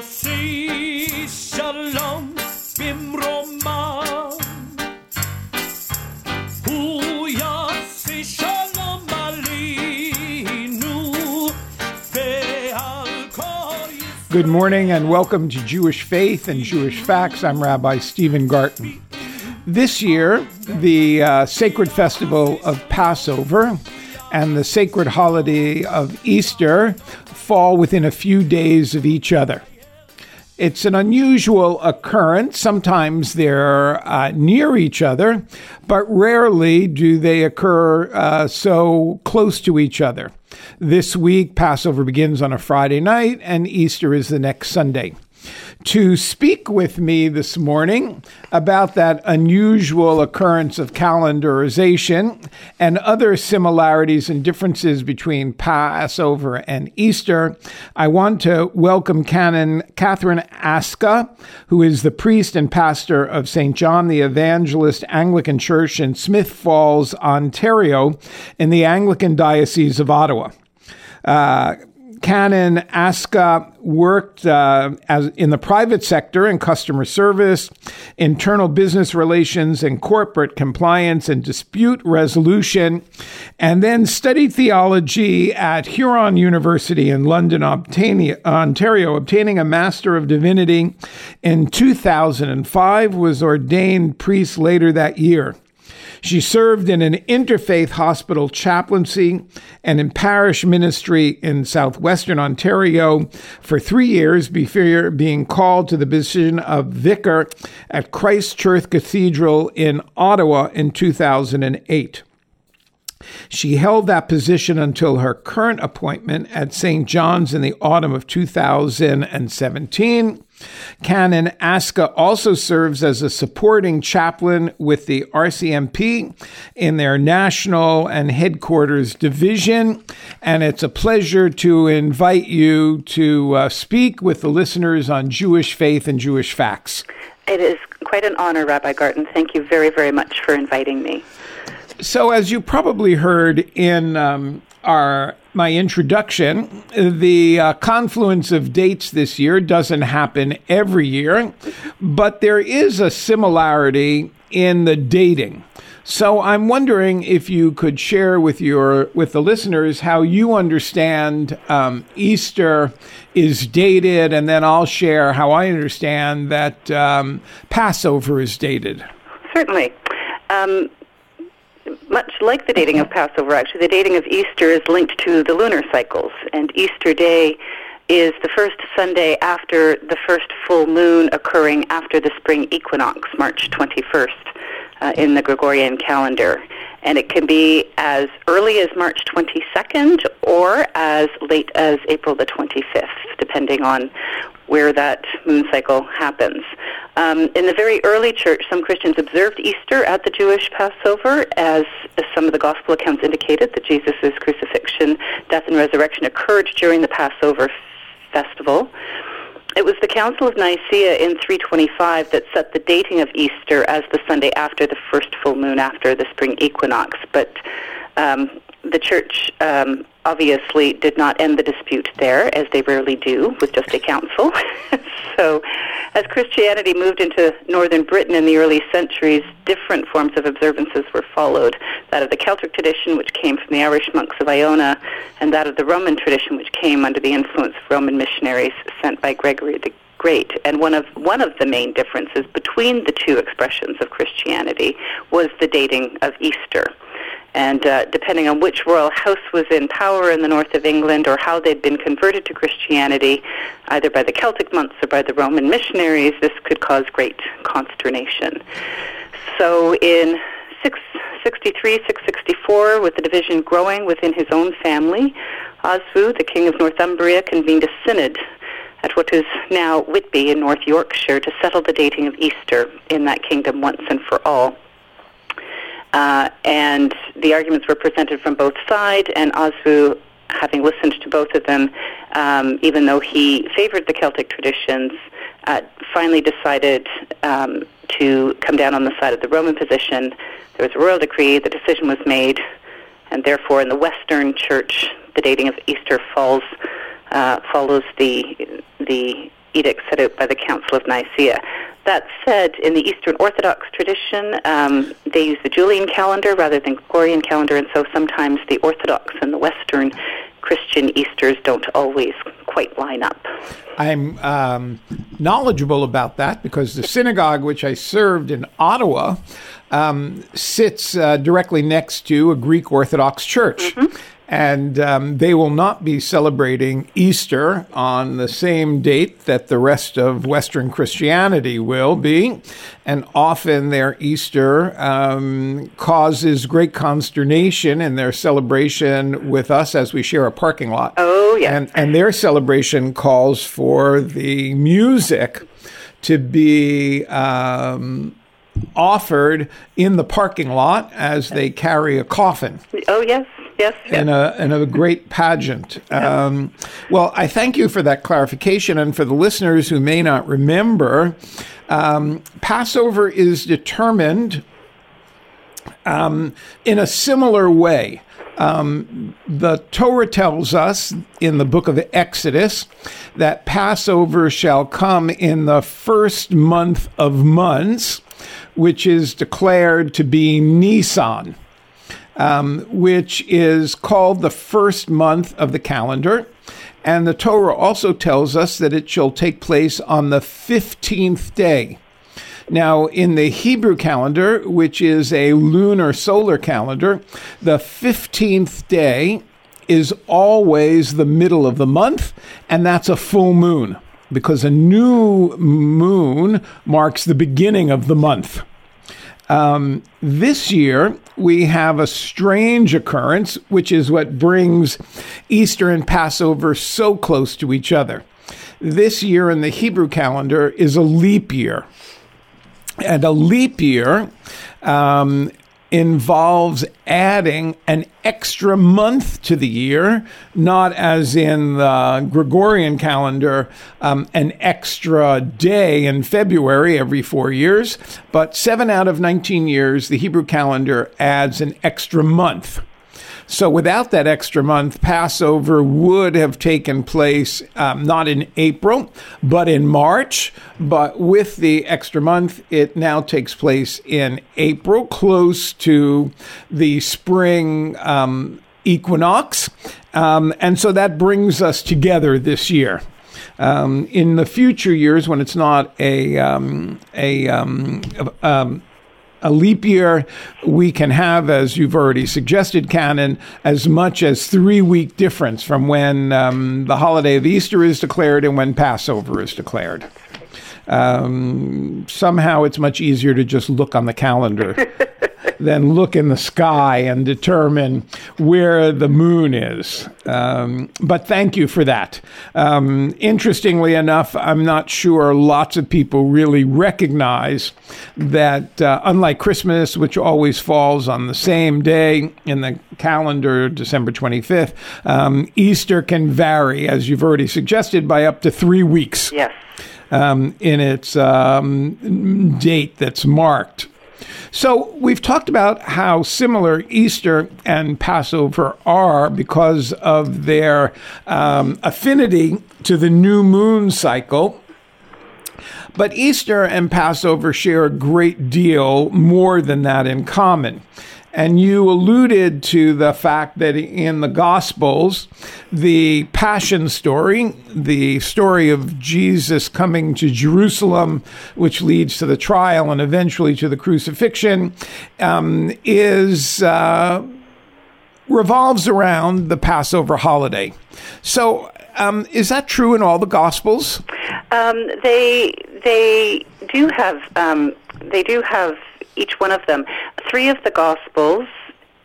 יוסי שלום במרומה הוא יוסי שלום עלינו ועל כל Good morning and welcome to Jewish Faith and Jewish Facts. I'm Rabbi Stephen Garten. This year, the uh, sacred festival of Passover and the sacred holiday of Easter fall within a few days of each other. It's an unusual occurrence. Sometimes they're uh, near each other, but rarely do they occur uh, so close to each other. This week, Passover begins on a Friday night, and Easter is the next Sunday to speak with me this morning about that unusual occurrence of calendarization and other similarities and differences between Passover and Easter. I want to welcome Canon Catherine Aska, who is the priest and pastor of St. John the Evangelist Anglican Church in Smith Falls, Ontario, in the Anglican Diocese of Ottawa. Uh, Canon Aska worked uh, as in the private sector in customer service, internal business relations, and corporate compliance and dispute resolution, and then studied theology at Huron University in London, Ontario, obtaining a Master of Divinity in 2005. Was ordained priest later that year. She served in an interfaith hospital chaplaincy and in parish ministry in southwestern Ontario for three years before being called to the position of vicar at Christ Church Cathedral in Ottawa in 2008. She held that position until her current appointment at St. John's in the autumn of 2017. Canon Aska also serves as a supporting chaplain with the RCMP in their national and headquarters division. And it's a pleasure to invite you to uh, speak with the listeners on Jewish faith and Jewish facts. It is quite an honor, Rabbi Garten. Thank you very, very much for inviting me. So, as you probably heard in um, our my introduction, the uh, confluence of dates this year doesn't happen every year, but there is a similarity in the dating. So I'm wondering if you could share with your with the listeners how you understand um, Easter is dated, and then I'll share how I understand that um, Passover is dated. Certainly. Um, much like the dating of Passover, actually, the dating of Easter is linked to the lunar cycles, and Easter Day is the first Sunday after the first full moon occurring after the spring equinox, March 21st, uh, in the Gregorian calendar. And it can be as early as March 22nd or as late as April the 25th, depending on where that moon cycle happens. Um, in the very early church, some Christians observed Easter at the Jewish Passover, as, as some of the gospel accounts indicated that Jesus' crucifixion, death, and resurrection occurred during the Passover festival. It was the Council of Nicaea in 325 that set the dating of Easter as the Sunday after the first full moon after the spring equinox, but um, the church um, obviously did not end the dispute there, as they rarely do with just a council. so, as Christianity moved into northern Britain in the early centuries, different forms of observances were followed. That of the Celtic tradition, which came from the Irish monks of Iona, and that of the Roman tradition, which came under the influence of Roman missionaries sent by Gregory the Great. And one of one of the main differences between the two expressions of Christianity was the dating of Easter. And uh, depending on which royal house was in power in the north of England or how they'd been converted to Christianity, either by the Celtic monks or by the Roman missionaries, this could cause great consternation. So in 663, 664, with the division growing within his own family, Oswiu, the king of Northumbria, convened a synod at what is now Whitby in North Yorkshire to settle the dating of Easter in that kingdom once and for all. Uh, and the arguments were presented from both sides, and Oswiu, having listened to both of them, um, even though he favored the Celtic traditions, uh, finally decided um, to come down on the side of the Roman position. There was a royal decree, the decision was made, and therefore in the Western Church, the dating of Easter falls uh, follows the the edict set out by the Council of Nicaea. That said, in the Eastern Orthodox tradition, um, they use the Julian calendar rather than Gregorian calendar, and so sometimes the Orthodox and the Western Christian Easters don't always quite line up. I'm um, knowledgeable about that because the synagogue which I served in Ottawa um, sits uh, directly next to a Greek Orthodox church. And um, they will not be celebrating Easter on the same date that the rest of Western Christianity will be. And often their Easter um, causes great consternation in their celebration with us as we share a parking lot. Oh, yes. And, and their celebration calls for the music to be um, offered in the parking lot as they carry a coffin Oh, yes, yes. in a a great pageant. Um, well, I thank you for that clarification, and for the listeners who may not remember, um, Passover is determined um, in a similar way. Um, the Torah tells us in the book of Exodus that Passover shall come in the first month of months, which is declared to be Nisan um, which is called the first month of the calendar. And the Torah also tells us that it shall take place on the 15th day. Now, in the Hebrew calendar, which is a lunar solar calendar, the 15th day is always the middle of the month, and that's a full moon because a new moon marks the beginning of the month. Um, this year, we have a strange occurrence, which is what brings Easter and Passover so close to each other. This year in the Hebrew calendar is a leap year. And a leap year um, involves adding an extra month to the year, not as in the Gregorian calendar, um, an extra day in February every four years, but seven out of 19 years, the Hebrew calendar adds an extra month. So without that extra month, Passover would have taken place um, not in April, but in March. But with the extra month, it now takes place in April, close to the spring um, equinox. Um, and so that brings us together this year. Um, in the future years, when it's not a um, a um, a leap year, we can have, as you've already suggested, Canon, as much as three week difference from when um, the holiday of Easter is declared and when Passover is declared. Um, somehow it's much easier to just look on the calendar than look in the sky and determine where the moon is. Um, but thank you for that. Um, interestingly enough, I'm not sure lots of people really recognize that, uh, unlike Christmas, which always falls on the same day in the calendar, December 25th, um, Easter can vary, as you've already suggested, by up to three weeks Yes. Um, in its um, date that's marked. So we've talked about how similar Easter and Passover are because of their um, affinity to the new moon cycle. But Easter and Passover share a great deal more than that in common. And you alluded to the fact that in the Gospels, the Passion story, the story of Jesus coming to Jerusalem, which leads to the trial and eventually to the crucifixion, um, is. Uh, revolves around the Passover holiday. So, um, is that true in all the Gospels? Um, they they do have um, they do have each one of them. Three of the Gospels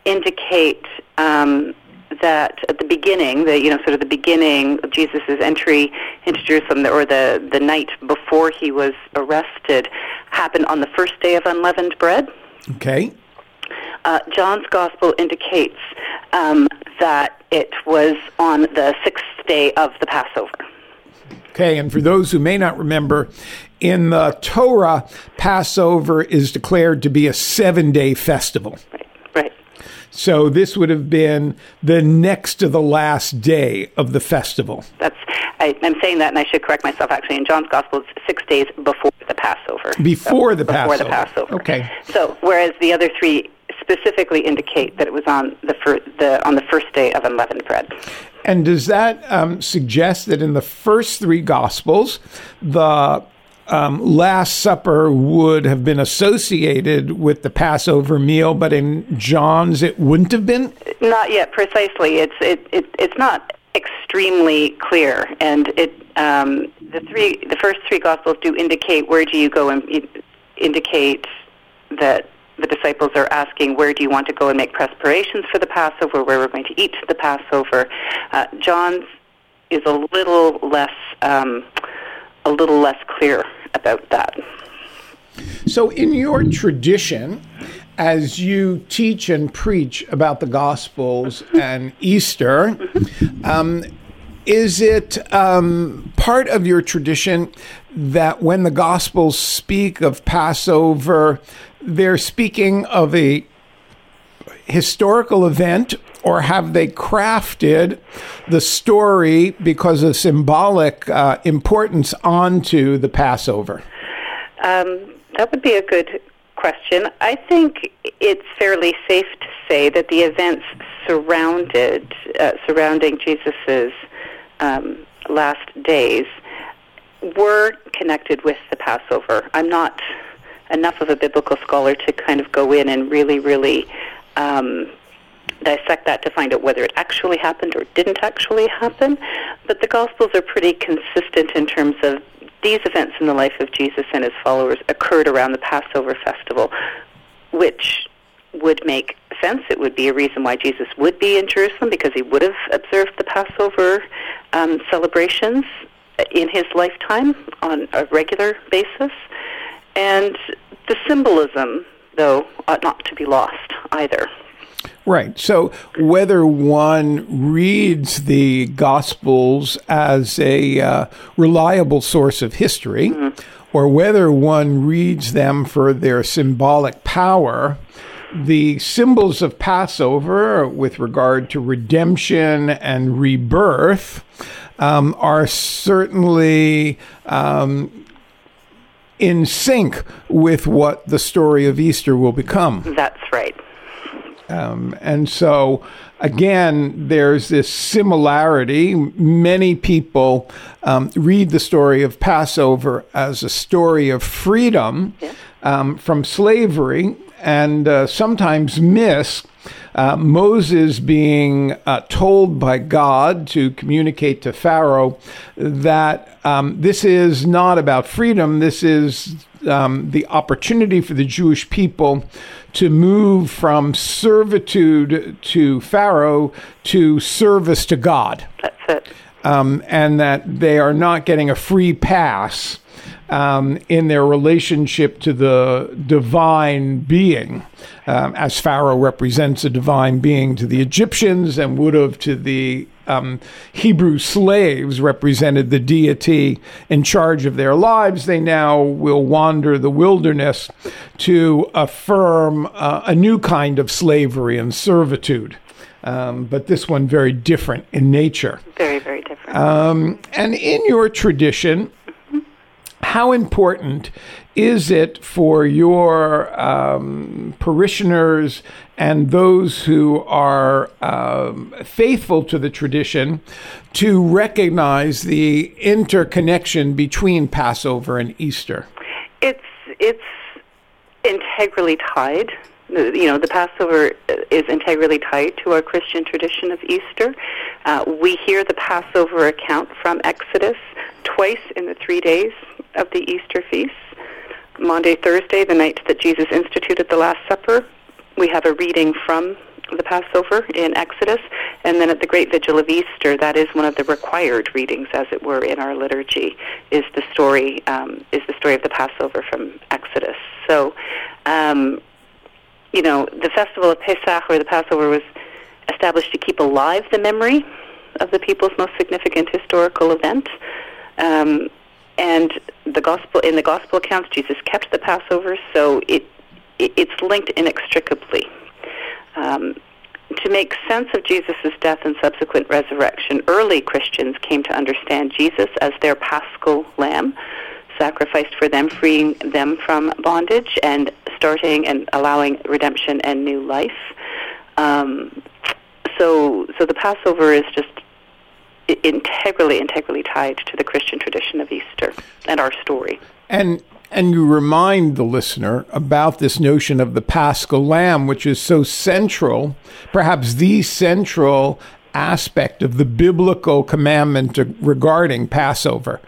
indicate um, that at the beginning, the you know sort of the beginning of Jesus' entry into Jerusalem, or the the night before he was arrested, happened on the first day of unleavened bread. Okay. Uh, John's Gospel indicates um, that it was on the sixth day of the Passover. Okay, and for those who may not remember, in the Torah, Passover is declared to be a seven day festival. Right. Right. So this would have been the next to the last day of the festival. That's I, I'm saying that, and I should correct myself. Actually, in John's Gospel, it's six days before the Passover. Before the before Passover. the Passover. Okay. So, whereas the other three specifically indicate that it was on the, fir- the on the first day of unleavened bread. And does that um, suggest that in the first three Gospels, the um, Last Supper would have been associated with the Passover meal, but in John's it wouldn't have been? Not yet, precisely. It's it, it it's not extremely clear, and it um, the three the first three gospels do indicate where do you go and indicate that the disciples are asking where do you want to go and make preparations for the Passover, where we're going to eat the Passover. Uh, John's is a little less um, a little less clear about that. So, in your tradition, as you teach and preach about the Gospels and Easter, um, is it um, part of your tradition that when the Gospels speak of Passover, they're speaking of a historical event, or have they crafted the story because of symbolic uh, importance onto the Passover? Um, that would be a good question. I think it's fairly safe to say that the events surrounded uh, surrounding Jesus's um, last days were connected with the Passover. I'm not enough of a biblical scholar to kind of go in and really, really um, dissect that to find out whether it actually happened or didn't actually happen. But the Gospels are pretty consistent in terms of these events in the life of Jesus and his followers occurred around the Passover festival, which would make sense. It would be a reason why Jesus would be in Jerusalem because he would have observed the Passover um, celebrations in his lifetime on a regular basis. And the symbolism, though, ought not to be lost either. Right. So whether one reads the Gospels as a uh, reliable source of history, or whether one reads them for their symbolic power, the symbols of Passover with regard to redemption and rebirth um, are certainly um, in sync with what the story of Easter will become. That's right. Um, and so, again, there's this similarity. Many people um, read the story of Passover as a story of freedom um, from slavery and uh, sometimes miss uh, Moses being uh, told by God to communicate to Pharaoh that um, this is not about freedom, this is um, the opportunity for the Jewish people to move from servitude to Pharaoh to service to God That's it. um, and that they are not getting a free pass um, in their relationship to the divine being, um, as Pharaoh represents a divine being to the Egyptians and would have to the um, Hebrew slaves represented the deity in charge of their lives. They now will wander the wilderness to affirm uh, a new kind of slavery and servitude. Um, but this one very different in nature. Very, very different. Um, and in your tradition, how important is it for your um, parishioners and those who are um, faithful to the tradition to recognize the interconnection between Passover and Easter? It's it's integrally tied. You know, the Passover is integrally tied to our Christian tradition of Easter. Uh, we hear the Passover account from Exodus twice in the three days of the Easter feast. Maundy, Thursday, the night that Jesus instituted the Last Supper, we have a reading from the Passover in Exodus, and then at the Great Vigil of Easter, that is one of the required readings, as it were, in our liturgy, is the story um, is the story of the Passover from Exodus. So, um, you know, the festival of Pesach or the Passover was established to keep alive the memory of the people's most significant historical event. Um, and the gospel in the gospel accounts, Jesus kept the Passover, so it, it it's linked inextricably. Um, to make sense of Jesus' death and subsequent resurrection, early Christians came to understand Jesus as their paschal lamb, sacrificed for them, freeing them from bondage and starting and allowing redemption and new life. Um, so, so the Passover is just integrally, integrally tied to the Christian tradition of Easter and our story. And and you remind the listener about this notion of the Paschal Lamb, which is so central, perhaps the central aspect of the biblical commandment regarding Passover.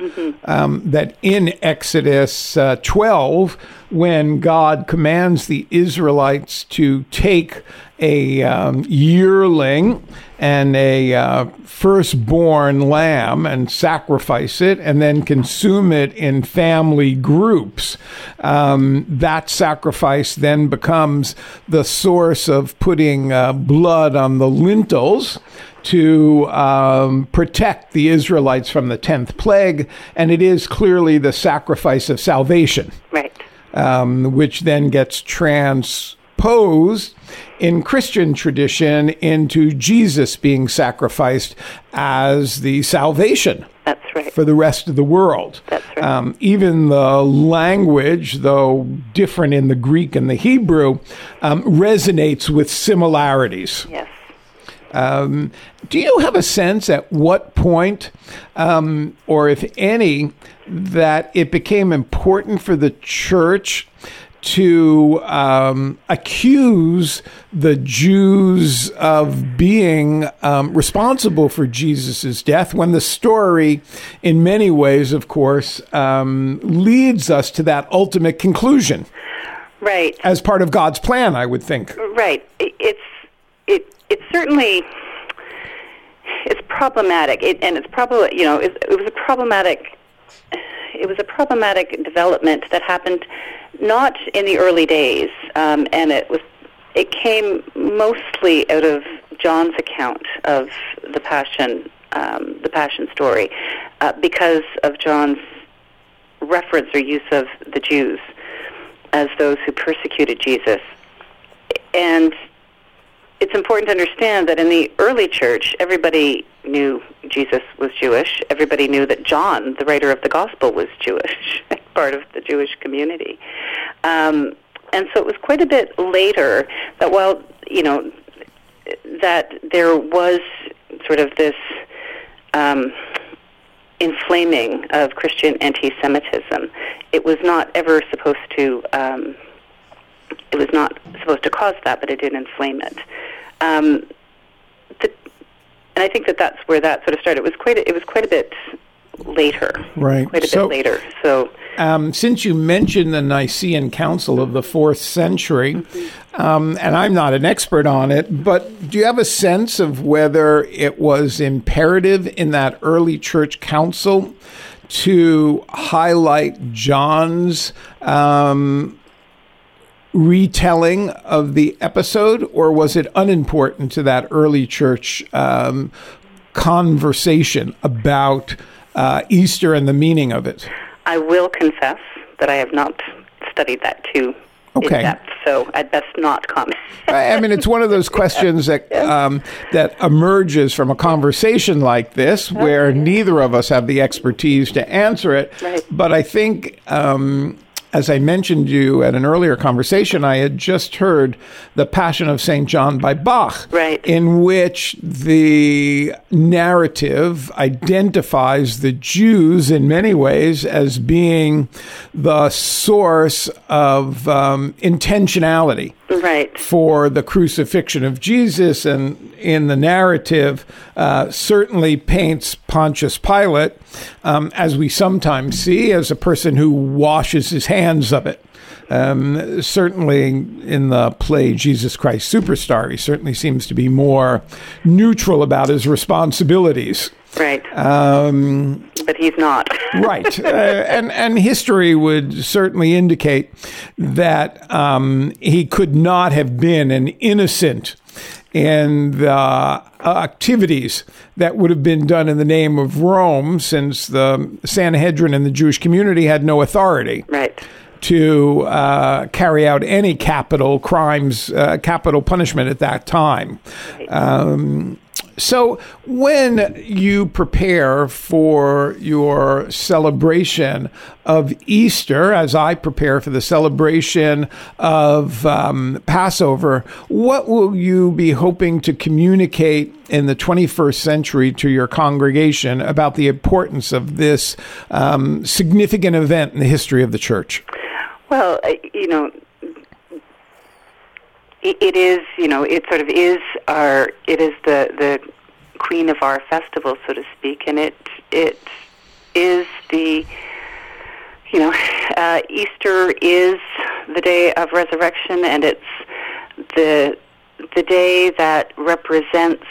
Um, that in Exodus uh, 12, when God commands the Israelites to take a um, yearling and a uh, firstborn lamb and sacrifice it and then consume it in family groups. Um, that sacrifice then becomes the source of putting uh, blood on the lintels to um, protect the Israelites from the 10th plague, and it is clearly the sacrifice of salvation Right. Um, which then gets transposed in Christian tradition into Jesus being sacrificed as the salvation That's right. for the rest of the world. That's right. Um, even the language, though different in the Greek and the Hebrew, um, resonates with similarities. yes. Um, do you have a sense at what point, um, or if any, that it became important for the church to um, accuse the Jews of being um, responsible for Jesus' death when the story, in many ways, of course, um, leads us to that ultimate conclusion Right. as part of God's plan, I would think. Right. It's it it's certainly it's problematic, it, and it's probably you know it, it was a problematic it was a problematic development that happened not in the early days, um, and it was it came mostly out of John's account of the passion um, the passion story uh, because of John's reference or use of the Jews as those who persecuted Jesus. And it's important to understand that in the early church, everybody knew Jesus was Jewish. Everybody knew that John, the writer of the gospel, was Jewish, part of the Jewish community. Um, and so it was quite a bit later that while, you know, that there was sort of this um, inflaming of Christian anti-Semitism, it was not ever supposed to um, it was not supposed to cause that, but it did inflame it. Um, the, and I think that that's where that sort of started. It was quite a, it was quite a bit later, Right. Quite a So- bit later. So Um, since you mentioned the Nicene Council of the fourth century, um, and I'm not an expert on it, but do you have a sense of whether it was imperative in that early church council to highlight John's um, retelling of the episode, or was it unimportant to that early church um, conversation about uh, Easter and the meaning of it? I will confess that I have not studied that too Okay. in depth. So I'd best not comment. I I mean, it's one of those questions that um, that emerges from a conversation like this, where neither of us have the expertise to answer it. Right. But I think, um, as I mentioned you at an earlier conversation, I had just heard the Passion of Saint John by Bach, Right. in which the narrative identifies the Jews in many ways as being the source of um, intentionality right. for the crucifixion of Jesus, and in the narrative, uh, certainly paints Pontius Pilate, um, as we sometimes see, as a person who washes his hands of it. Um, certainly in the play Jesus Christ Superstar, he certainly seems to be more neutral about his responsibilities. Right. Um, but he's not. right, uh, and and history would certainly indicate that um, he could not have been an innocent in the activities that would have been done in the name of Rome, since the Sanhedrin and the Jewish community had no authority right. to uh, carry out any capital crimes, uh, capital punishment at that time. Um, so, when you prepare for your celebration of Easter, as I prepare for the celebration of um, Passover, what will you be hoping to communicate in the 21st century to your congregation about the importance of this um, significant event in the history of the church? Well, uh, you know, it, is, you know, it sort of is our, it is the the queen of our festival, so to speak, and it it is the, you know, uh, Easter is the day of resurrection, and it's the the day that represents,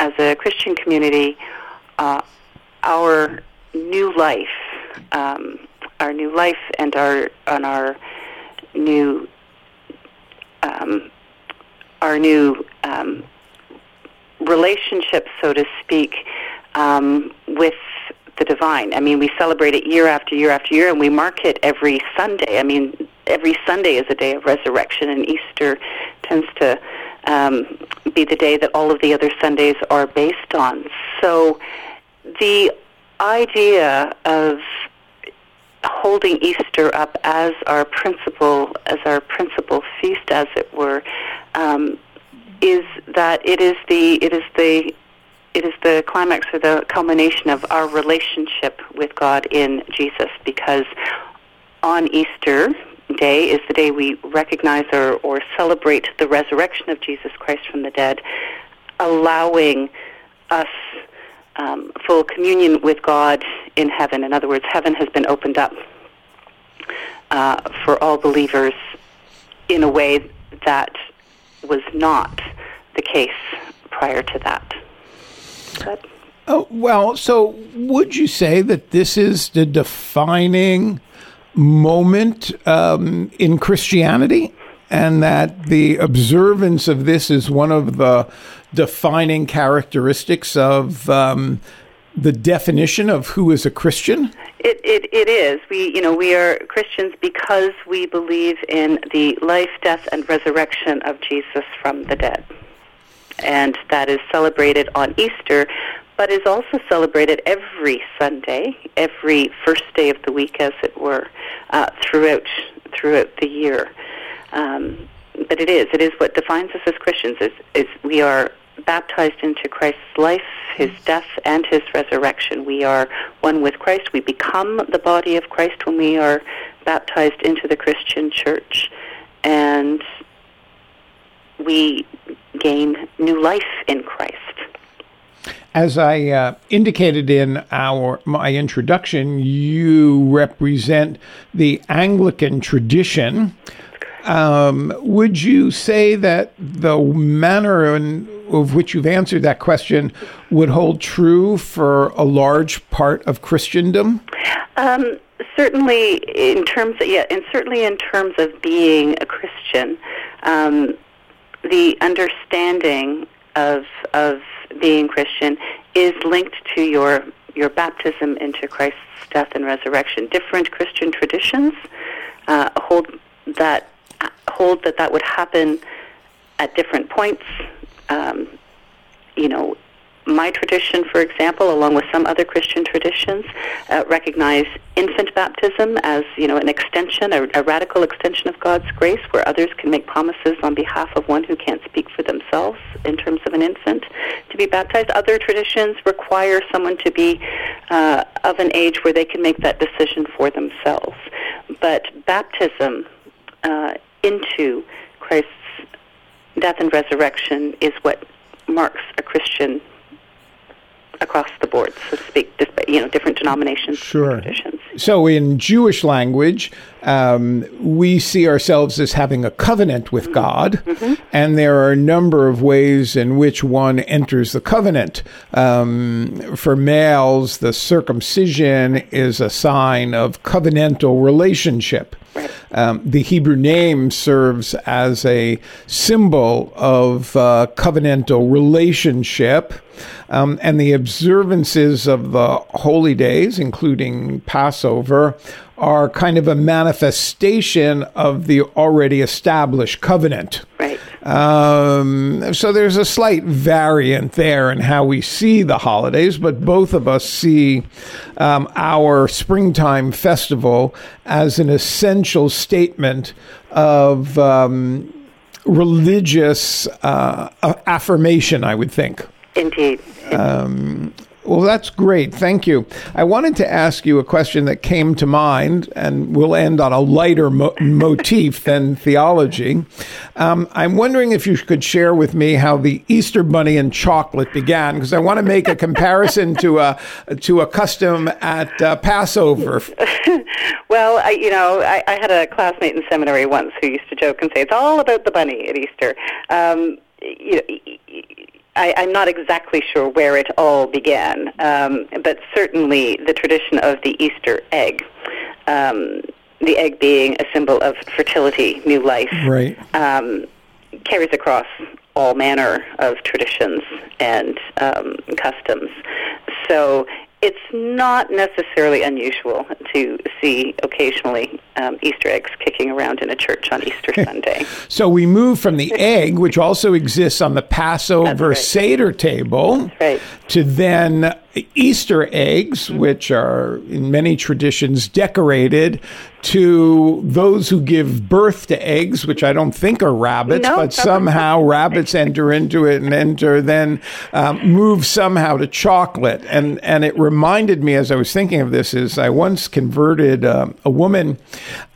as a Christian community, uh, our new life, um, our new life, and our on our new um, our new um, relationship, so to speak, um, with the divine. I mean, we celebrate it year after year after year, and we mark it every Sunday. I mean, every Sunday is a day of resurrection, and Easter tends to um, be the day that all of the other Sundays are based on. So, the idea of holding Easter up as our principal, as our principal feast, as it were, um, is that it is the it is the it is the climax or the culmination of our relationship with God in Jesus because on Easter day is the day we recognize or, or celebrate the resurrection of Jesus Christ from the dead, allowing us um, full communion with God in heaven. In other words, heaven has been opened up uh, for all believers in a way that was not the case prior to that. But, Oh, well, so would you say that this is the defining moment um, in Christianity? And that the observance of this is one of the defining characteristics of um, the definition of who is a Christian? It, it, it is. We, you know, we are Christians because we believe in the life, death, and resurrection of Jesus from the dead. And that is celebrated on Easter, but is also celebrated every Sunday, every first day of the week, as it were, uh, throughout throughout the year. Um, but it is. It is what defines us as Christians. Is, is we are baptized into Christ's life, his death, and his resurrection. We are one with Christ. We become the body of Christ when we are baptized into the Christian church. And we gain new life in Christ. As I uh, indicated in our my introduction, you represent the Anglican tradition. Um, would you say that the manner in, of which you've answered that question would hold true for a large part of Christendom? Um, certainly, in terms, of, yeah, and certainly in terms of being a Christian, um, the understanding of of being Christian is linked to your your baptism into Christ's death and resurrection. Different Christian traditions uh, hold that hold that that would happen at different points. Um, you know, my tradition, for example, along with some other Christian traditions, uh, recognize infant baptism as you know an extension, a, a radical extension of God's grace, where others can make promises on behalf of one who can't speak for themselves in terms of an infant to be baptized. Other traditions require someone to be uh, of an age where they can make that decision for themselves. But baptism uh, into Christ's death and resurrection is what marks a Christian across the board, so to speak, you know, different denominations, Sure. traditions. So, in Jewish language, um, we see ourselves as having a covenant with God, and there are a number of ways in which one enters the covenant. Um, for males, the circumcision is a sign of covenantal relationship. Um, the Hebrew name serves as a symbol of uh, covenantal relationship. um, and the observances of the holy days, including Passover, are kind of a manifestation of the already established covenant. Right. Um, so there's a slight variant there in how we see the holidays, but both of us see um, our springtime festival as an essential statement of um, religious uh, affirmation, I would think. Indeed. Um, well, that's great. Thank you. I wanted to ask you a question that came to mind, and we'll end on a lighter mo- motif than theology. Um, I'm wondering if you could share with me how the Easter Bunny and chocolate began, because I want to make a comparison to a to a custom at uh, Passover. well, I, you know, I, I had a classmate in seminary once who used to joke and say it's all about the bunny at Easter. Um, you know, I, I'm not exactly sure where it all began, um, but certainly the tradition of the Easter egg. Um, the egg being a symbol of fertility, new life, right. um, carries across all manner of traditions and um, customs. So it's not necessarily unusual to see occasionally um, Easter eggs kicking around in a church on Easter Sunday. so we move from the egg, which also exists on the Passover right. Seder table, right. to then Easter eggs, which are in many traditions decorated, to those who give birth to eggs, which I don't think are rabbits, no, but somehow rabbits enter into it and enter, then um, move somehow to chocolate. And, and it reminded me as I was thinking of this is I once converted um, a woman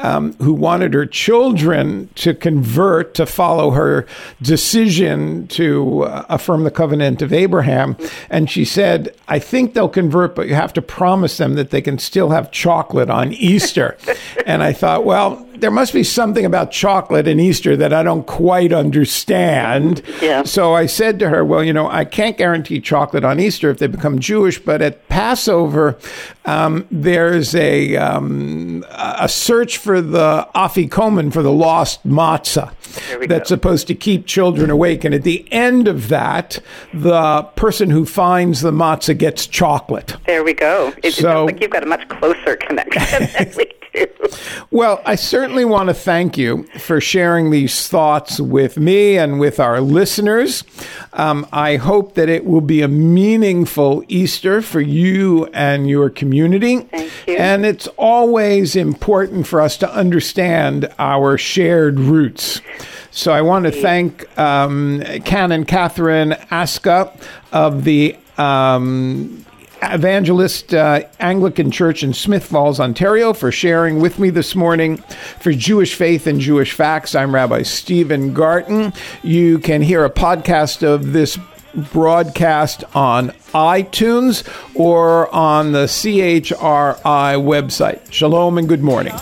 um, who wanted her children to convert to follow her decision to uh, affirm the covenant of Abraham. And she said, I think they'll convert, but you have to promise them that they can still have chocolate on Easter. and I thought, well, there must be something about chocolate and Easter that I don't quite understand. Yeah. So I said to her, well, you know, I can't guarantee chocolate on Easter if they become Jewish, but at Passover, um, there's a um, a search for the afikomen for the lost matzah that's go. supposed to keep children awake, and at the end of that, the person who finds the matzah gets chocolate. There we go. It, So- it like you've got a much closer connection than we do. Well, I certainly want to thank you for sharing these thoughts with me and with our listeners. Um, I hope that it will be a meaningful Easter for you and your community. Thank you. And it's always important for us to understand our shared roots. So I want to thank um, Canon Catherine Aska of the um, Evangelist uh, Anglican Church in Smith Falls, Ontario, for sharing with me this morning. For Jewish Faith and Jewish Facts, I'm Rabbi Stephen Garten. You can hear a podcast of this broadcast on iTunes or on the CHRI website. Shalom and good morning.